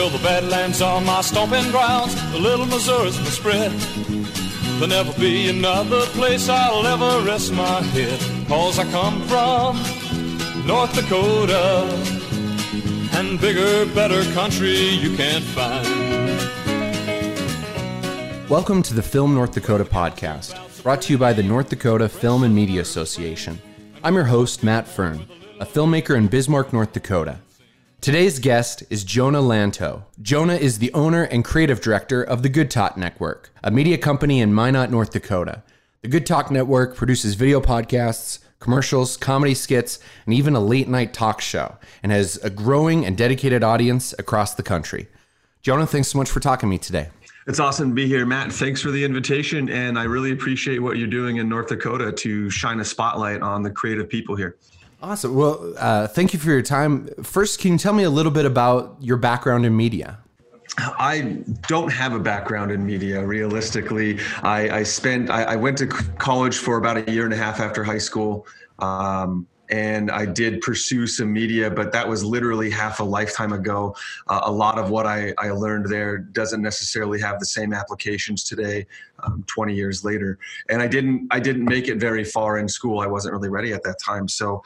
Well, the Badlands are my stomping grounds, the Little Missouri's my spread. There'll never be another place I'll ever rest my head. Cause I come from North Dakota, and bigger, better country you can't find. Welcome to the Film North Dakota podcast, brought to you by the North Dakota Film and Media Association. I'm your host, Matt Fern, a filmmaker in Bismarck, North Dakota. Today's guest is Jonah Lanto. Jonah is the owner and creative director of the Good Talk Network, a media company in Minot, North Dakota. The Good Talk Network produces video podcasts, commercials, comedy skits, and even a late night talk show, and has a growing and dedicated audience across the country. Jonah, thanks so much for talking to me today. It's awesome to be here, Matt. Thanks for the invitation. And I really appreciate what you're doing in North Dakota to shine a spotlight on the creative people here. Awesome. Well, uh, thank you for your time. First, can you tell me a little bit about your background in media? I don't have a background in media. Realistically, I, I spent I, I, went to college for about a year and a half after high school. Um, and I did pursue some media, but that was literally half a lifetime ago. Uh, a lot of what I, I learned there doesn't necessarily have the same applications today, um, 20 years later. And I didn't I didn't make it very far in school. I wasn't really ready at that time. So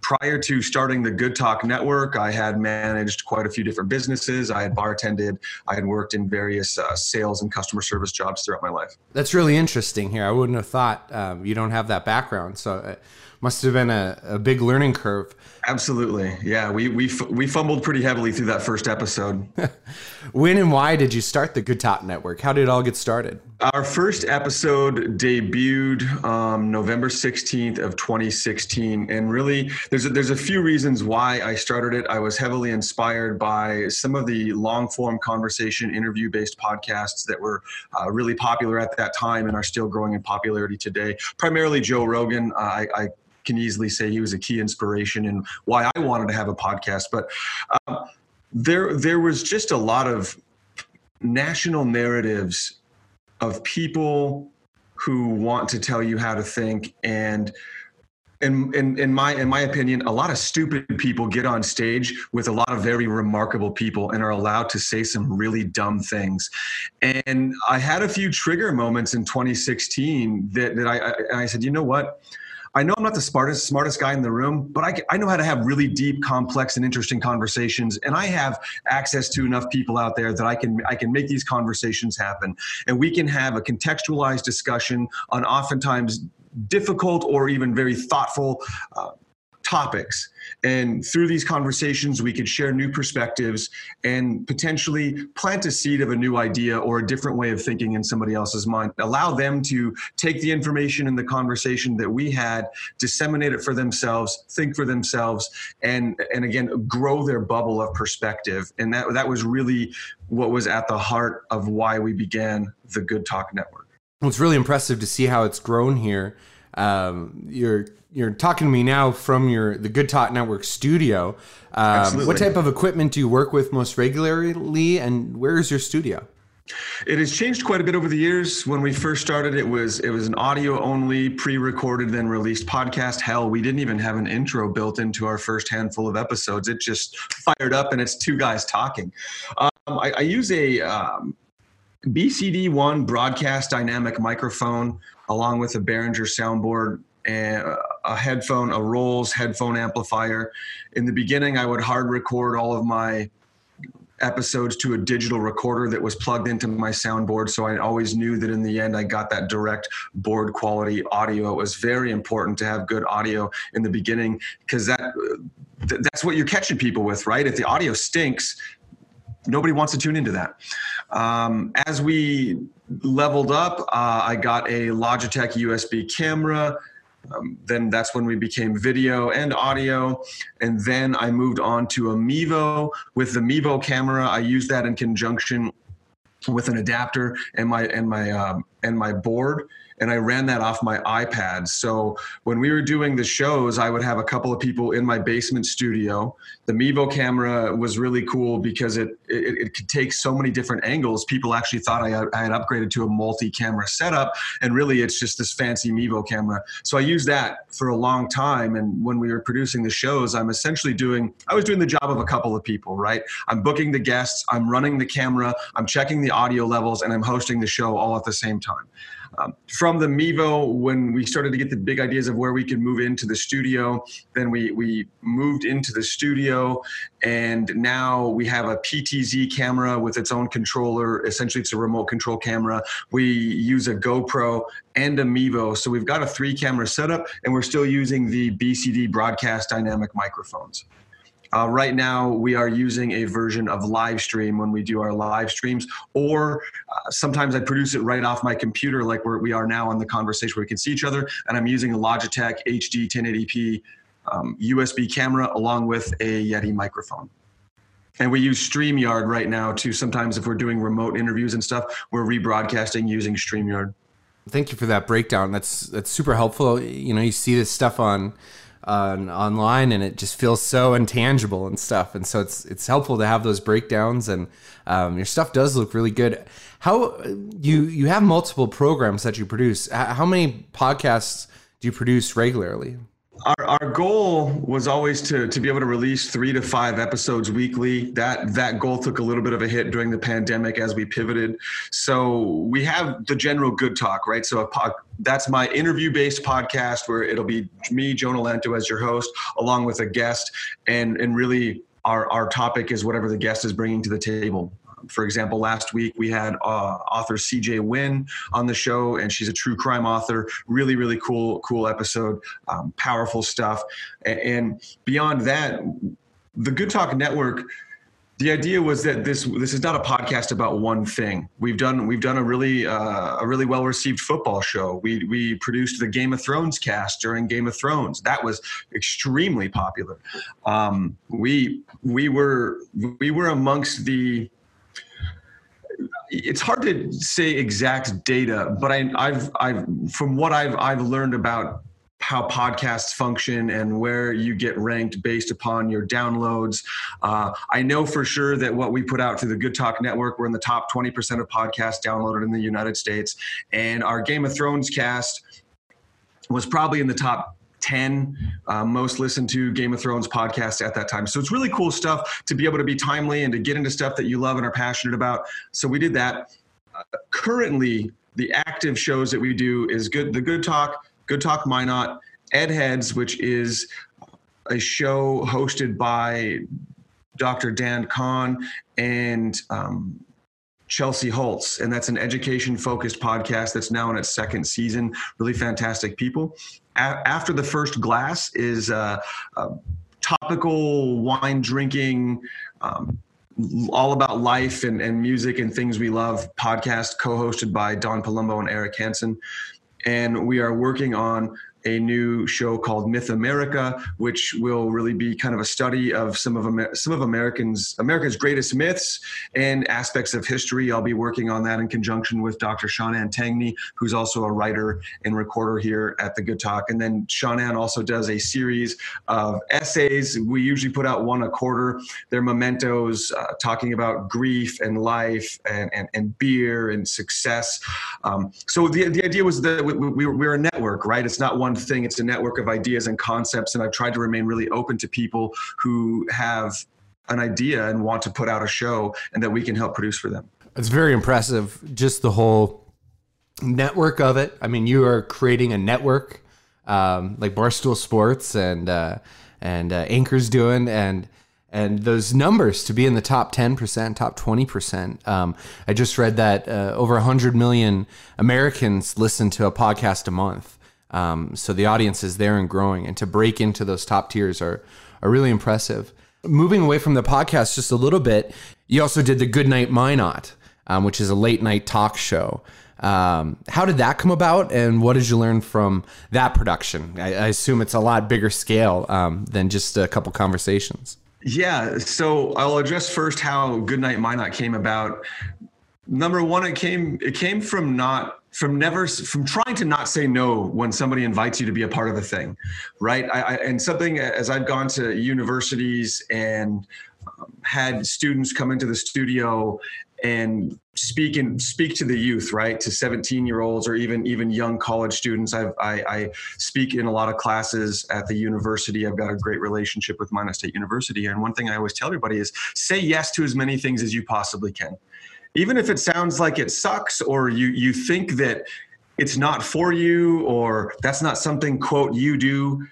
prior to starting the Good Talk Network, I had managed quite a few different businesses. I had bartended. I had worked in various uh, sales and customer service jobs throughout my life. That's really interesting. Here, I wouldn't have thought um, you don't have that background. So. Uh, must have been a, a big learning curve. Absolutely. Yeah, we, we, we fumbled pretty heavily through that first episode. when and why did you start the Good Talk Network? How did it all get started? Our first episode debuted um, November 16th of 2016. And really, there's a, there's a few reasons why I started it. I was heavily inspired by some of the long form conversation interview based podcasts that were uh, really popular at that time and are still growing in popularity today. Primarily Joe Rogan. Uh, I, I can easily say he was a key inspiration and in why I wanted to have a podcast. But um, there, there was just a lot of national narratives of people who want to tell you how to think and in, in, in my in my opinion, a lot of stupid people get on stage with a lot of very remarkable people and are allowed to say some really dumb things. And I had a few trigger moments in 2016 that, that I, I, I said, you know what? I know I'm not the smartest smartest guy in the room, but I, I know how to have really deep, complex, and interesting conversations, and I have access to enough people out there that I can I can make these conversations happen, and we can have a contextualized discussion on oftentimes difficult or even very thoughtful uh, topics. And through these conversations, we could share new perspectives and potentially plant a seed of a new idea or a different way of thinking in somebody else's mind. Allow them to take the information in the conversation that we had, disseminate it for themselves, think for themselves, and, and again, grow their bubble of perspective. And that, that was really what was at the heart of why we began the Good Talk Network. It's really impressive to see how it's grown here. Um, you're you're talking to me now from your the Good Talk Network studio. Um, what type of equipment do you work with most regularly, and where is your studio? It has changed quite a bit over the years. When we first started, it was it was an audio only, pre-recorded, then released podcast. Hell, we didn't even have an intro built into our first handful of episodes. It just fired up, and it's two guys talking. Um, I, I, use a um, BCD1 broadcast dynamic microphone along with a Behringer soundboard and a headphone, a Rolls headphone amplifier. In the beginning, I would hard record all of my episodes to a digital recorder that was plugged into my soundboard. So I always knew that in the end, I got that direct board quality audio. It was very important to have good audio in the beginning because that that's what you're catching people with, right? If the audio stinks, nobody wants to tune into that. Um, as we leveled up, uh, I got a Logitech USB camera. Um, then that's when we became video and audio. And then I moved on to a Mevo. With the Mevo camera, I used that in conjunction with an adapter and my and my um, and my board and I ran that off my iPad. So when we were doing the shows, I would have a couple of people in my basement studio. The Mevo camera was really cool because it it, it could take so many different angles. People actually thought I had, I had upgraded to a multi-camera setup, and really it's just this fancy Mevo camera. So I used that for a long time. And when we were producing the shows, I'm essentially doing I was doing the job of a couple of people, right? I'm booking the guests, I'm running the camera, I'm checking the audio levels, and I'm hosting the show all at the same time. Um, from the Mevo, when we started to get the big ideas of where we could move into the studio, then we we moved into the studio, and now we have a PTZ camera with its own controller. Essentially, it's a remote control camera. We use a GoPro and a Mevo, so we've got a three camera setup, and we're still using the BCD broadcast dynamic microphones. Uh, right now, we are using a version of Livestream when we do our live streams, or uh, sometimes I produce it right off my computer, like where we are now on the conversation where we can see each other. And I'm using a Logitech HD 1080p um, USB camera along with a Yeti microphone. And we use StreamYard right now too. Sometimes if we're doing remote interviews and stuff, we're rebroadcasting using StreamYard. Thank you for that breakdown. That's that's super helpful. You know, you see this stuff on uh, online and it just feels so intangible and stuff. And so it's it's helpful to have those breakdowns and um, your stuff does look really good. How you you have multiple programs that you produce. How many podcasts do you produce regularly our, our goal was always to, to be able to release three to five episodes weekly. That that goal took a little bit of a hit during the pandemic as we pivoted. So we have the general good talk, right? So that's my interview based podcast where it'll be me, Jonah Lento, as your host, along with a guest, and and really our our topic is whatever the guest is bringing to the table for example, last week we had uh, author CJ Wynn on the show, and she's a true crime author. Really, really cool, cool episode, um, powerful stuff. And, beyond that, the Good Talk Network the idea was that this this is not a podcast about one thing. We've done we've done a really uh, a really well received football show. We we produced the Game of Thrones cast during Game of Thrones. That was extremely popular. Um, we we were we were amongst the it's hard to say exact data, but I, I've, I've, from what I've, I've learned about how podcasts function and where you get ranked based upon your downloads. Uh, I know for sure that what we put out through the Good Talk Network, we're in the top 20% of podcasts downloaded in the United States. And our Game of Thrones cast was probably in the top 10 uh, most listened to Game of Thrones podcasts at that time. So it's really cool stuff to be able to be timely and to get into stuff that you love and are passionate about. So we did that. Uh, currently, the active shows that we do is good. The Good Talk, Good Talk Minot, Ed Heads, which is a show hosted by Dr. Dan Kahn and um, Chelsea Holtz, and that's an education focused podcast that's now in its second season. Really fantastic people. A- after the first glass is uh, uh, topical wine drinking. Um, all about life and, and music and things we love podcast co-hosted by don palumbo and eric hansen and we are working on a new show called Myth America, which will really be kind of a study of some of Amer- some of Americans America's greatest myths and aspects of history. I'll be working on that in conjunction with Dr. Sean Tangney, who's also a writer and recorder here at the Good Talk. And then Sean also does a series of essays. We usually put out one a quarter. They're mementos uh, talking about grief and life and, and, and beer and success. Um, so the, the idea was that we, we, we're a network, right? It's not one one thing, it's a network of ideas and concepts. And I've tried to remain really open to people who have an idea and want to put out a show and that we can help produce for them. It's very impressive, just the whole network of it. I mean, you are creating a network um, like Barstool Sports and uh, and uh, Anchor's doing, and and those numbers to be in the top 10%, top 20%. Um, I just read that uh, over 100 million Americans listen to a podcast a month. Um, so the audience is there and growing, and to break into those top tiers are are really impressive. Moving away from the podcast just a little bit, you also did the Goodnight Minot, um, which is a late night talk show. Um, how did that come about, and what did you learn from that production? I, I assume it's a lot bigger scale um, than just a couple conversations. Yeah, so I'll address first how Goodnight Minot came about. Number one, it came it came from not from never from trying to not say no when somebody invites you to be a part of a thing right? I, I, and something as i've gone to universities and um, had students come into the studio and speak and speak to the youth right? To 17 year olds or even even young college students. I've, I, I speak in a lot of classes at the university. I've got a great relationship with minot state university. And one thing i always tell everybody is say yes to as many things as you possibly can even if it sounds like it sucks or you you think that it's not for you or that's not something quote you do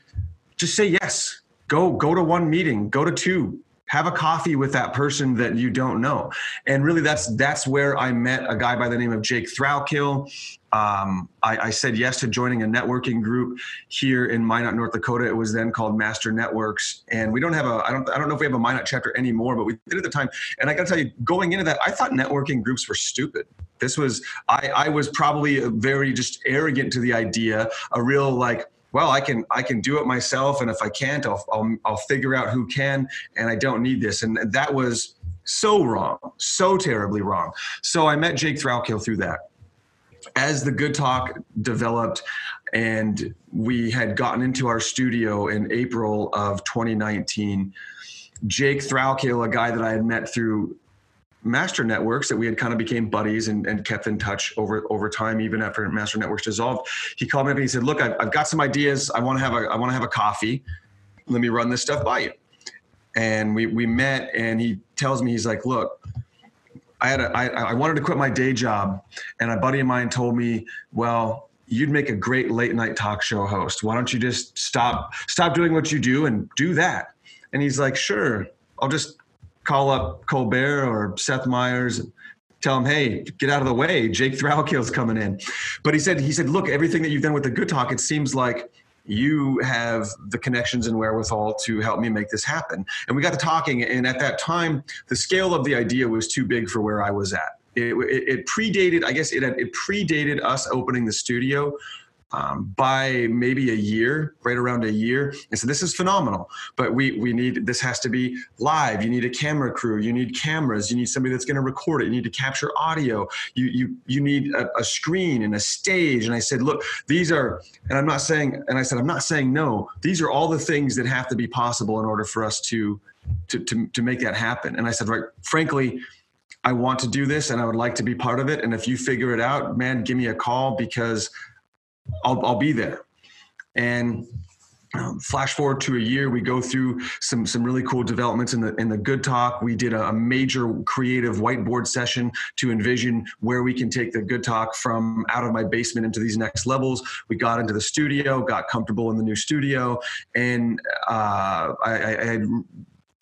just say yes. Go go to one meeting go to two. Have a coffee with that person that you don't know. And really that's that's where i met a guy by the name of jake throwkill um, I, I, said yes to joining a networking group here in minot north dakota. It was then called master networks. And we don't have a i don't i don't know if we have a minot chapter anymore but we did at the time. And i gotta tell you going into that i thought networking groups were stupid. This was i i was probably very just arrogant to the idea a real like well i can i can do it myself and if i can't i'll i'll, I'll figure out who can and i don't need this. And that was so wrong so terribly wrong. So i met jake throwkill through that as the good talk developed and we had gotten into our studio in april of 2019 jake throwkill a guy that i had met through master networks that we had kind of became buddies and, and kept in touch over over time even after master networks dissolved he called me up and he said look i've, I've got some ideas. I want to have a i want to have a coffee. Let me run this stuff by you. And we we met and he tells me he's like look i had a i, I wanted to quit my day job and a buddy of mine told me well you'd make a great late night talk show host why don't you just stop stop doing what you do and do that and he's like sure i'll just call up Colbert or Seth Meyers and tell him, hey, get out of the way. Jake Throwkill's coming in. But he said, he said, look, everything that you've done with the good talk, it seems like you have the connections and wherewithal to help me make this happen. And we got to talking, and at that time, the scale of the idea was too big for where I was at. It, it, it predated, I guess, it, it predated us opening the studio, um, by maybe a year, right around a year. And so this is phenomenal. But we we need this has to be live. You need a camera crew. You need cameras. You need somebody that's going to record it. You need to capture audio. You you you need a, a screen and a stage. And I said, look, these are. And I'm not saying. And I said, I'm not saying no. These are all the things that have to be possible in order for us to to to, to make that happen. And I said, right, frankly. I want to do this and I would like to be part of it. And if you figure it out, man, give me a call because I'll, I'll be there. And um, flash forward to a year, we go through some some really cool developments in the in the Good Talk. We did a, a, major creative whiteboard session to envision where we can take the Good Talk from out of my basement into these next levels. We got into the studio, got comfortable in the new studio, and uh, I, I had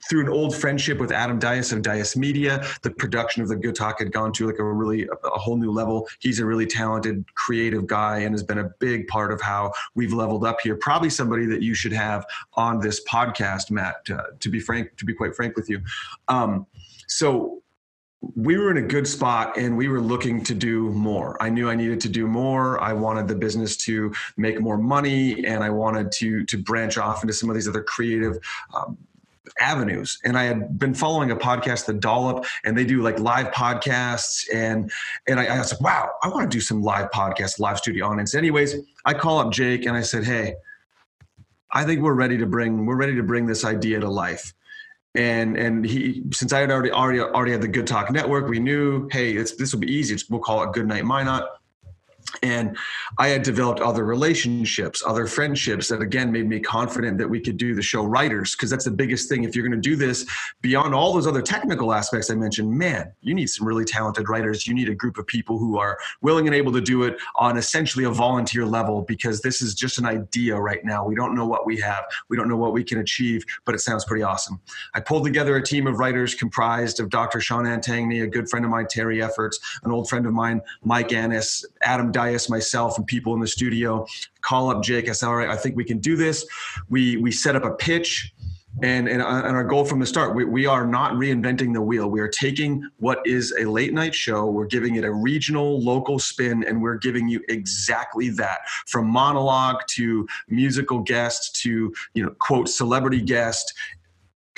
through an old friendship with Adam Dias of Dias Media, the production of the Good Talk had gone to like a really a whole new level. He's a really talented, creative guy, and has been a big part of how we've leveled up here. Probably somebody that you should have on this podcast, Matt. Uh, to be frank, to be quite frank with you, um, so we were in a good spot and we were looking to do more. I knew I needed to do more. I wanted the business to make more money and I wanted to to branch off into some of these other creative um, avenues. And I had been following a podcast, The Dollop, and they do like live podcasts. And and I, I was like, wow, I want to do some live podcasts, live studio audience. Anyways, I call up Jake and I said, hey, I think we're ready to bring we're ready to bring this idea to life. And and he since I had already already already had the Good Talk Network, we knew, hey, this will be easy. We'll call it Good Night Minot and i had developed other relationships other friendships that again made me confident that we could do the show writers because that's the biggest thing. If you're going to do this beyond all those other technical aspects i mentioned man you need some really talented writers. You need a group of people who are willing and able to do it on essentially a volunteer level because this is just an idea right now. We don't know what we have. We don't know what we can achieve but it sounds pretty awesome. I pulled together a team of writers comprised of dr sean antangney a good friend of mine terry efforts an old friend of mine mike annis adam Myself, and people in the studio call up Jake. I said, all right, I think we can do this. We we set up a pitch. And, and, uh, and our goal from the start, we, we are not reinventing the wheel. We are taking what is a late night show, we're giving it a regional, local spin, and we're giving you exactly that from monologue to musical guest to, you know, quote, celebrity guest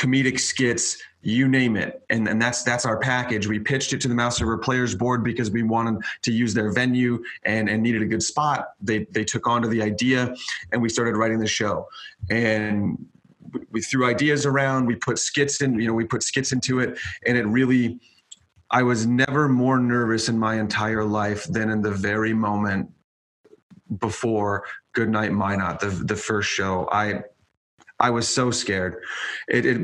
comedic skits, you name it. And, and that's that's our package. We pitched it to the Mouse River Players Board because we wanted to use their venue and, and needed a good spot. They they took on to the idea and we started writing the show. And we threw ideas around, we put skits in, you know, we put skits into it, and it really I was never more nervous in my entire life than in the very moment before Goodnight Minot, the the first show. I I was so scared. It, it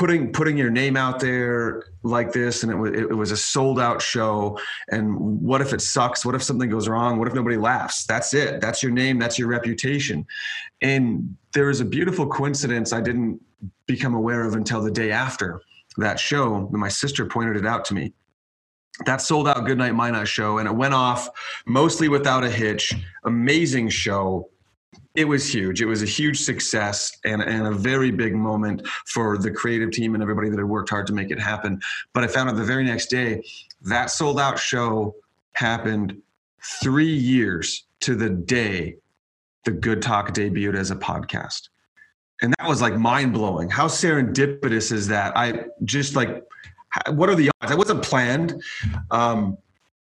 putting putting your name out there like this and it was it was a sold out show. And what if it sucks? What if something goes wrong? What if nobody laughs? That's it. That's your name. That's your reputation. And there is a beautiful coincidence i didn't become aware of until the day after that show my sister pointed it out to me. That sold out goodnight minot show and it went off mostly without a hitch. Amazing show it was huge. It was a huge success and, and a very big moment for the creative team and everybody that had worked hard to make it happen. But I found out the very next day that sold out show happened three years to the day the Good Talk debuted as a podcast. And that was like mind blowing. How serendipitous is that? I just like, what are the odds? I wasn't planned. Um,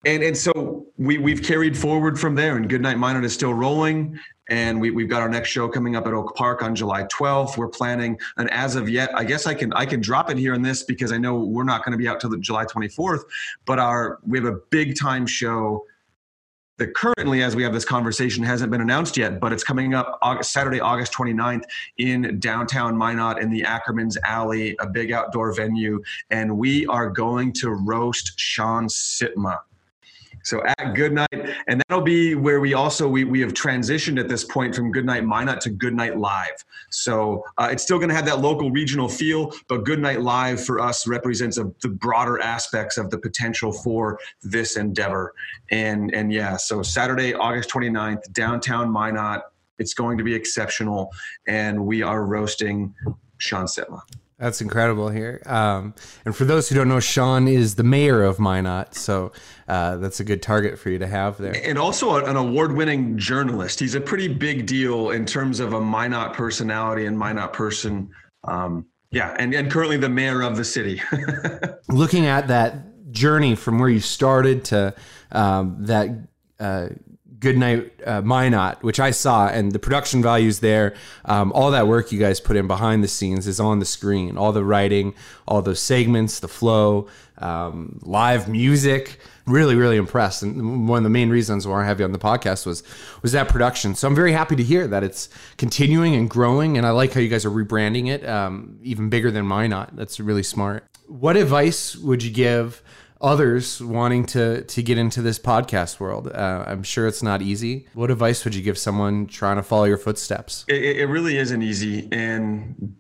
and and so we we've carried forward from there and goodnight minot is still rolling and we, we've got our next show coming up at oak park on july 12th we're planning and as of yet i guess i can i can drop it here in this because i know we're not going to be out till the july 24th but our we have a big time show that currently as we have this conversation hasn't been announced yet but it's coming up august, saturday august 29th in downtown minot in the ackerman's alley a big outdoor venue. And we are going to roast sean Sipma so at Goodnight, and that'll be where we also we, we have transitioned at this point from Goodnight Minot to Goodnight Live. So uh, it's still going to have that local regional feel, but Goodnight Live for us represents a, the broader aspects of the potential for this endeavor. And and yeah, so Saturday, August 29th, downtown Minot. It's going to be exceptional, and we are roasting Sean Sipma. That's incredible here. Um, and for those who don't know, Sean is the mayor of Minot, so uh, that's a good target for you to have there. And also an award-winning journalist. He's a pretty big deal in terms of a Minot personality and Minot person. Um, yeah, and, and currently the mayor of the city. Looking at that journey from where you started to um, that uh, Goodnight uh, Minot, which I saw, and the production values there, um, all that work you guys put in behind the scenes is on the screen. All the writing, all those segments, the flow, um, live music. Really, really impressed. And one of the main reasons why I have you on the podcast was was that production. So I'm very happy to hear that it's continuing and growing. And I like how you guys are rebranding it, um, even bigger than Minot. That's really smart. What advice would you give? Others wanting to to get into this podcast world. Uh, I'm sure it's not easy. What advice would you give someone trying to follow your footsteps? It, it really isn't easy, and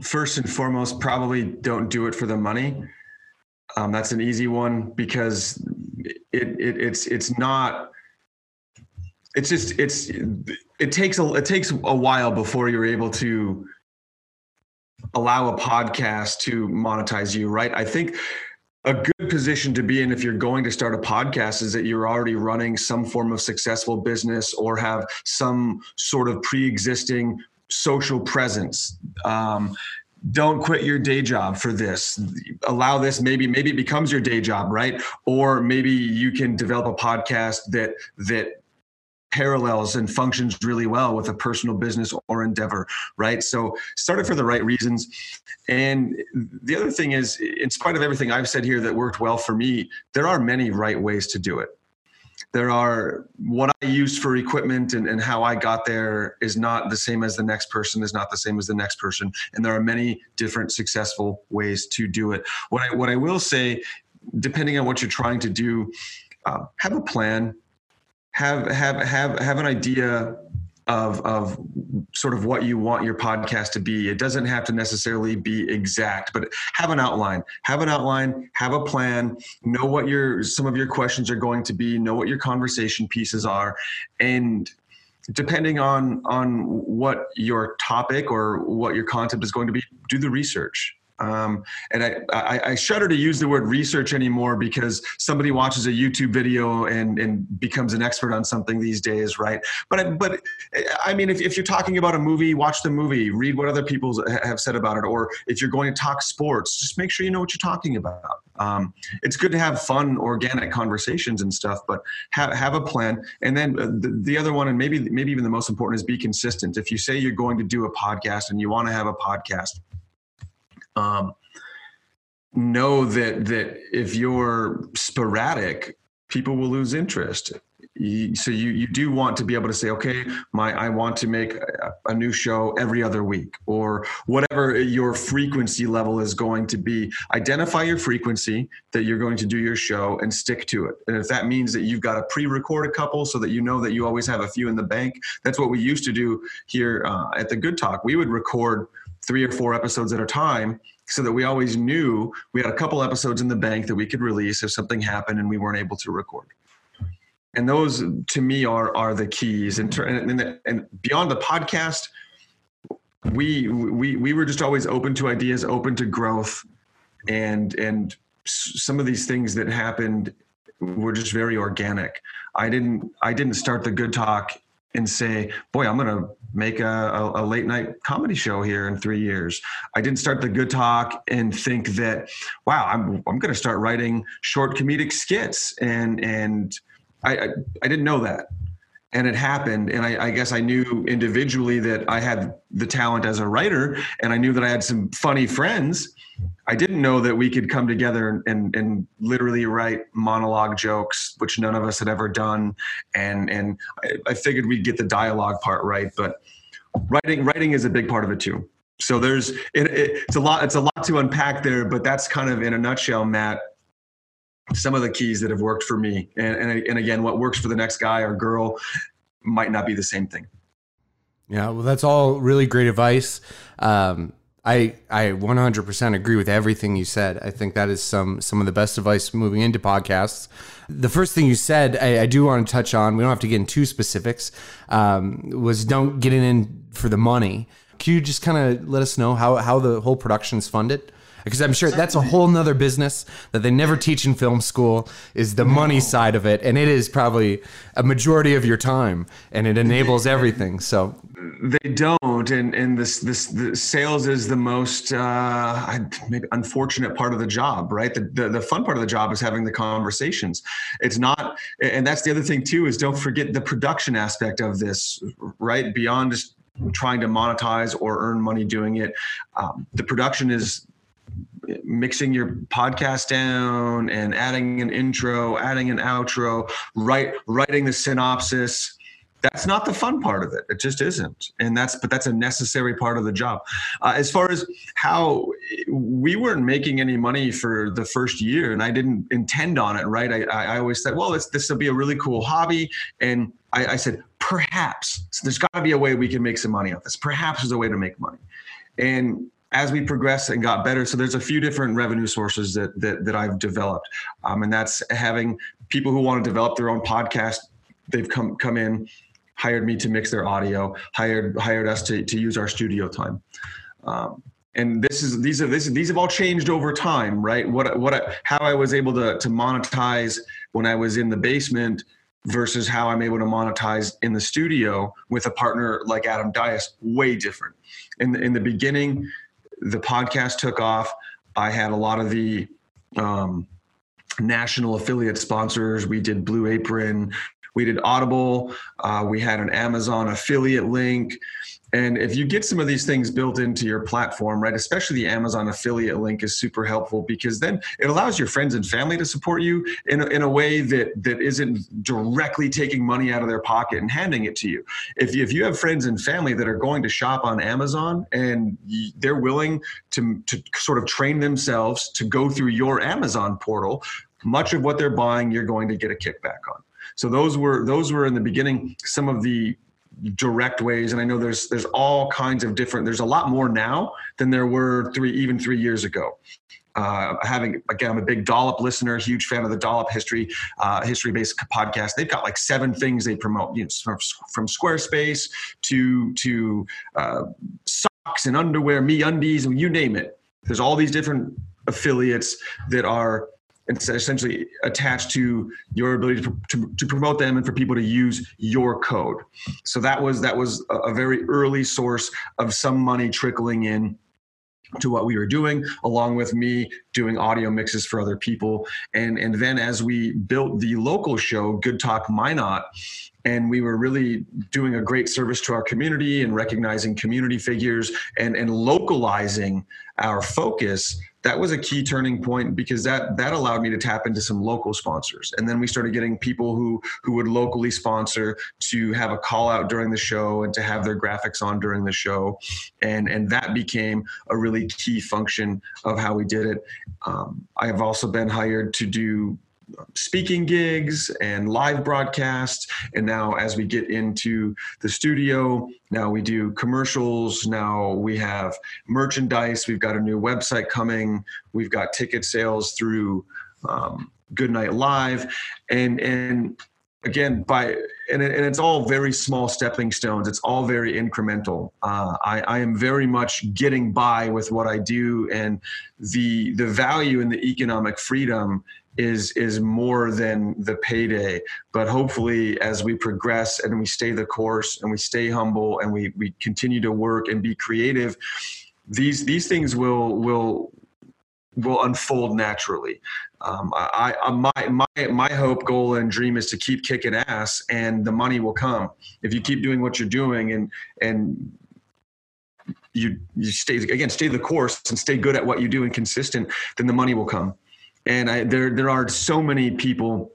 first and foremost, probably don't do it for the money. Um, that's an easy one because it, it it's it's not. It's just it's it takes a it takes a while before you're able to allow a podcast to monetize you, right? I think a good position to be in if you're going to start a podcast is that you're already running some form of successful business or have some sort of pre-existing social presence. Um, don't quit your day job for this. Allow this maybe maybe it becomes your day job right? Or maybe you can develop a podcast that that parallels and functions really well with a personal business or endeavor, right? So start it for the right reasons. And the other thing is, in spite of everything I've said here that worked well for me, there are many right ways to do it. There are what I used for equipment and, and how I got there is not the same as the next person, is not the same as the next person. And there are many different successful ways to do it. What I, what I will say, depending on what you're trying to do, uh, have a plan, have have have have an idea of of sort of what you want your podcast to be. It doesn't have to necessarily be exact, but have an outline. Have an outline, have a plan, know what your some of your questions are going to be, know what your conversation pieces are and depending on on what your topic or what your concept is going to be, do the research Um, and I, I, I, shudder to use the word research anymore because somebody watches a YouTube video and, and becomes an expert on something these days, right? But but I mean, if, if you're talking about a movie, watch the movie, read what other people have said about it, or if you're going to talk sports, just make sure you know what you're talking about. Um, it's good to have fun, organic conversations and stuff, but have have a plan. And then uh, the, the other one, and maybe maybe even the most important, is be consistent. If you say you're going to do a podcast and you want to have a podcast um, know that that if you're sporadic, people will lose interest. so you you do want to be able to say, okay, my I want to make a, a new show every other week, or whatever your frequency level is going to be. Identify your frequency that you're going to do your show and stick to it. And if that means that you've got to pre-record a couple so that you know that you always have a few in the bank, that's what we used to do here uh, at the Good Talk. We would record three or four episodes at a time so that we always knew we had a couple episodes in the bank that we could release if something happened and we weren't able to record. And those to me are are the keys. And and, and beyond the podcast we we we were just always open to ideas open to growth. And and some of these things that happened were just very organic. I didn't i didn't start the good talk and say boy i'm going to make a, a, a, late night comedy show here in three years. I didn't start the Good Talk and think that, wow, I'm I'm going to start writing short comedic skits, and and I, I, I didn't know that, and it happened. And I, I guess I knew individually that I had the talent as a writer, and I knew that I had some funny friends I didn't know that we could come together and, and literally write monologue jokes, which none of us had ever done. And, and I, I figured we'd get the dialogue part right, but writing, writing is a big part of it too. So there's, it, it, it's a lot, it's a lot to unpack there, but that's kind of in a nutshell, Matt, some of the keys that have worked for me. And, and, and again, what works for the next guy or girl might not be the same thing. Yeah, well, that's all really great advice. Um, I I 100% agree with everything you said. I think that is some some of the best advice moving into podcasts. The first thing you said, I, I do want to touch on. We don't have to get into specifics. Um, was don't get in for the money. Can you just kind of let us know how how the whole production is funded? Because I'm sure that's a whole nother business that they never teach in film school is the money side of it. And it is probably a majority of your time and it enables everything. So they don't. And, and this, this, the sales is the most, uh, maybe unfortunate part of the job, right? The, the, the fun part of the job is having the conversations. It's not, and that's the other thing too, is don't forget the production aspect of this, right? Beyond just trying to monetize or earn money doing it. Um, the production is mixing your podcast down and adding an intro, adding an outro, write writing the synopsis. That's not the fun part of it. It just isn't, and that's but that's a necessary part of the job. Uh, as far as how we weren't making any money for the first year, and I didn't intend on it. Right? I, I always said, well, this this will be a really cool hobby, and I, I said perhaps so there's got to be a way we can make some money off this. Perhaps there's a way to make money, and as we progressed and got better, so there's a few different revenue sources that that, that I've developed, um, and that's having people who want to develop their own podcast. They've come come in, hired me to mix their audio, hired hired us to to use our studio time. Um, and this is these are this, these have all changed over time, right? What what how I was able to to monetize when I was in the basement versus how I'm able to monetize in the studio with a partner like Adam Dias, way different. In the, in the beginning, the podcast took off. I had a lot of the um, national affiliate sponsors. We did Blue Apron, we did Audible, uh, we had an Amazon affiliate link. And if you get some of these things built into your platform, right, especially the Amazon affiliate link is super helpful because then it allows your friends and family to support you in a, in a way that that isn't directly taking money out of their pocket and handing it to you. If you, if you have friends and family that are going to shop on Amazon and they're willing to to sort of train themselves to go through your Amazon portal, much of what they're buying you're going to get a kickback on. So those were those were in the beginning some of the direct ways. And i know there's there's all kinds of different there's a lot more now than there were three even three years ago. Uh, having again i'm a big dollop listener huge fan of the dollop history uh, history based podcast. They've got like seven things they promote you know, from, from squarespace to to uh, socks and underwear MeUndies and you name it. There's all these different affiliates that are it's essentially attached to your ability to, to, to, promote them and for people to use your code. So that was that was a, a very early source of some money trickling in to what we were doing along with me doing audio mixes for other people. And and then as we built the local show good talk minot and we were really doing a great service to our community and recognizing community figures and and localizing our focus that was a key turning point because that that allowed me to tap into some local sponsors. And then we started getting people who who would locally sponsor to have a call out during the show and to have their graphics on during the show. And and that became a really key function of how we did it. Um, i have also been hired to do speaking gigs and live broadcasts. And now, as we get into the studio, now we do commercials. Now we have merchandise. We've got a new website coming. We've got ticket sales through um, Goodnight Live, and and again by and, it, and it's all very small stepping stones it's all very incremental uh, I, I am very much getting by with what i do and the the value and the economic freedom is is more than the payday. But hopefully as we progress and we stay the course and we stay humble and we we continue to work and be creative these these things will will will unfold naturally. Um, I, I, my my my hope goal and dream is to keep kicking ass and the money will come. If you keep doing what you're doing and and you you stay again stay the course and stay good at what you do and consistent then the money will come and I, there there are so many people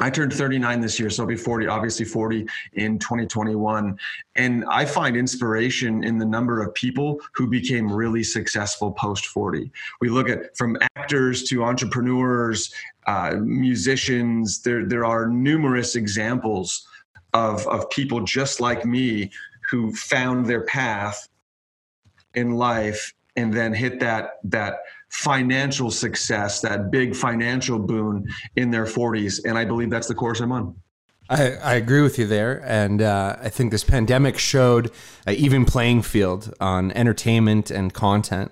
I turned 39 this year, so I'll be 40, obviously 40 in 2021. And I find inspiration in the number of people who became really successful post 40. We look at from actors to entrepreneurs, uh, musicians, there, there are numerous examples of, of people just like me who found their path in life and then hit that, that financial success, that big financial boon in their 40s. And I believe that's the course I'm on. I, I agree with you there. And uh, I think this pandemic showed an even playing field on entertainment and content.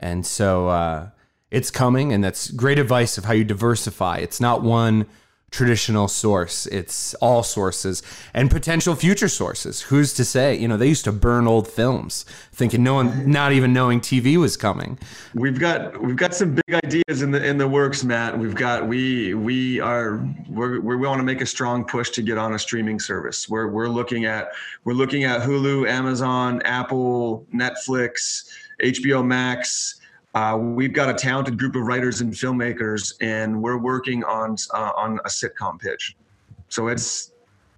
And so uh, it's coming, and that's great advice of how you diversify. It's not one traditional source. It's all sources and potential future sources. Who's to say? You know, they used to burn old films, thinking no one, not even knowing TV was coming. We've got we've got some big ideas in the in the works, Matt. We've got we we are we're, we want to make a strong push to get on a streaming service. We're we're looking at we're looking at Hulu, Amazon, Apple, Netflix, HBO Max uh, we've got a talented group of writers and filmmakers, and we're working on uh, on a sitcom pitch. So it's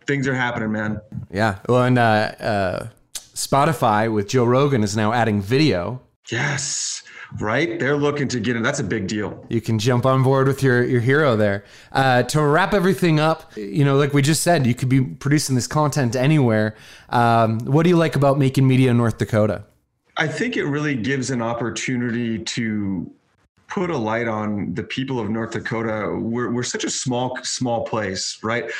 things are happening, man. Yeah. Well, and uh, uh Spotify with Joe Rogan is now adding video. Yes. Right, they're looking to get in. That's a big deal. You can jump on board with your your hero there. Uh, to wrap everything up, you know, like we just said, you could be producing this content anywhere. Um, what do you like about making media in North Dakota? I think it really gives an opportunity to put a light on the people of North Dakota. We're, we're such a small, small place, right?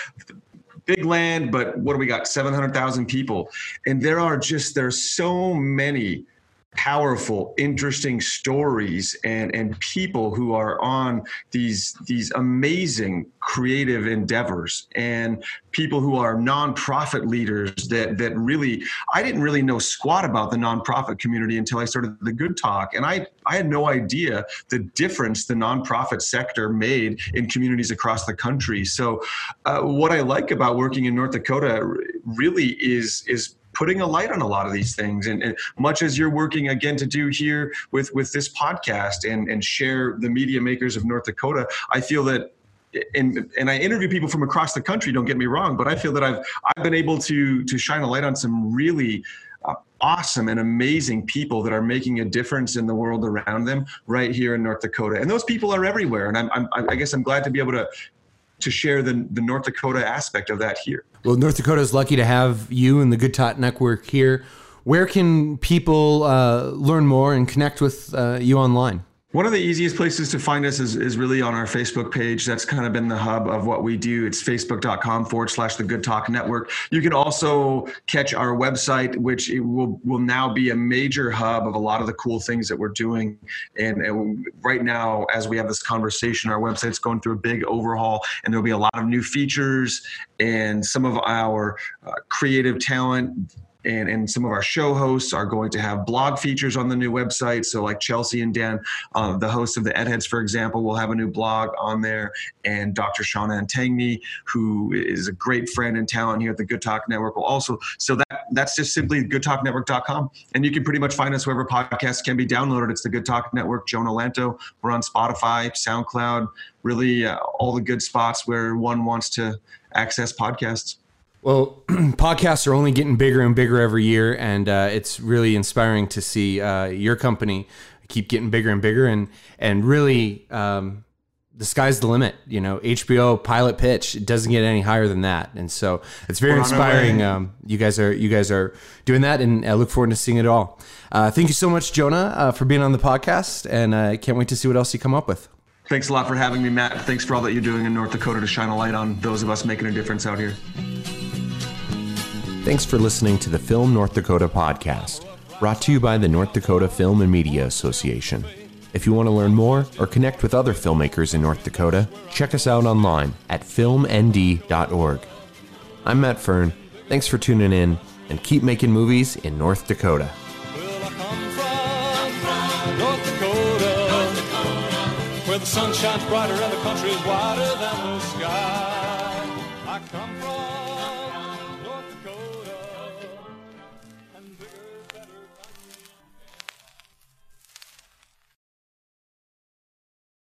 Big land, but what do we got? 700,000 people. And there are just, there's so many powerful interesting stories and and people who are on these these amazing creative endeavors and people who are nonprofit leaders that that really I didn't really know squat about the nonprofit community until I started the Good Talk. And I I had no idea the difference the nonprofit sector made in communities across the country. So uh, what I like about working in North Dakota really is is putting a light on a lot of these things and, and, much as you're working again to do here with with this podcast and and share the media makers of north dakota i feel that and and I interview people from across the country. Don't get me wrong, but I feel that I've I've been able to to shine a light on some really uh, awesome and amazing people that are making a difference in the world around them right here in North Dakota. And those people are everywhere. And I'm, I'm I guess I'm glad to be able to to share the, the North Dakota aspect of that here. Well, North Dakota is lucky to have you and the Good Talk Network here. Where can people uh, learn more and connect with uh, you online? One of the easiest places to find us is, is really on our Facebook page. That's kind of been the hub of what we do. It's facebook.com forward slash the Good Talk Network. You can also catch our website, which will, will now be a major hub of a lot of the cool things that we're doing. And, and right now, as we have this conversation, our website's going through a big overhaul, and there'll be a lot of new features and some of our uh, creative talent and, and some of our show hosts are going to have blog features on the new website. So, like Chelsea and Dan, uh, the hosts of the Ed Heads, for example, will have a new blog on there. And Dr. Shauna Antangney, who is a great friend and talent here at the Good Talk Network, will also. So, that that's just simply goodtalknetwork.com. And you can pretty much find us wherever podcasts can be downloaded. It's the Good Talk Network, Jonah Lanto. We're on Spotify, SoundCloud, really uh, all the good spots where one wants to access podcasts. Well, podcasts are only getting bigger and bigger every year, and uh, it's really inspiring to see uh, your company keep getting bigger and bigger, and and really, um, the sky's the limit. You know, HBO pilot pitch it doesn't get any higher than that, and so it's very inspiring. Um, you guys are you guys are doing that, and I look forward to seeing it all. Uh, thank you so much, Jonah, uh, for being on the podcast, and I can't wait to see what else you come up with. Thanks a lot for having me, Matt. Thanks for all that you're doing in North Dakota to shine a light on those of us making a difference out here. Thanks for listening to the Film North Dakota podcast, brought to you by the North Dakota Film and Media Association. If you want to learn more or connect with other filmmakers in North Dakota, check us out online at filmnd.org. I'm Matt Fern. Thanks for tuning in and keep making movies in North Dakota. where the sun shines brighter and the wider than.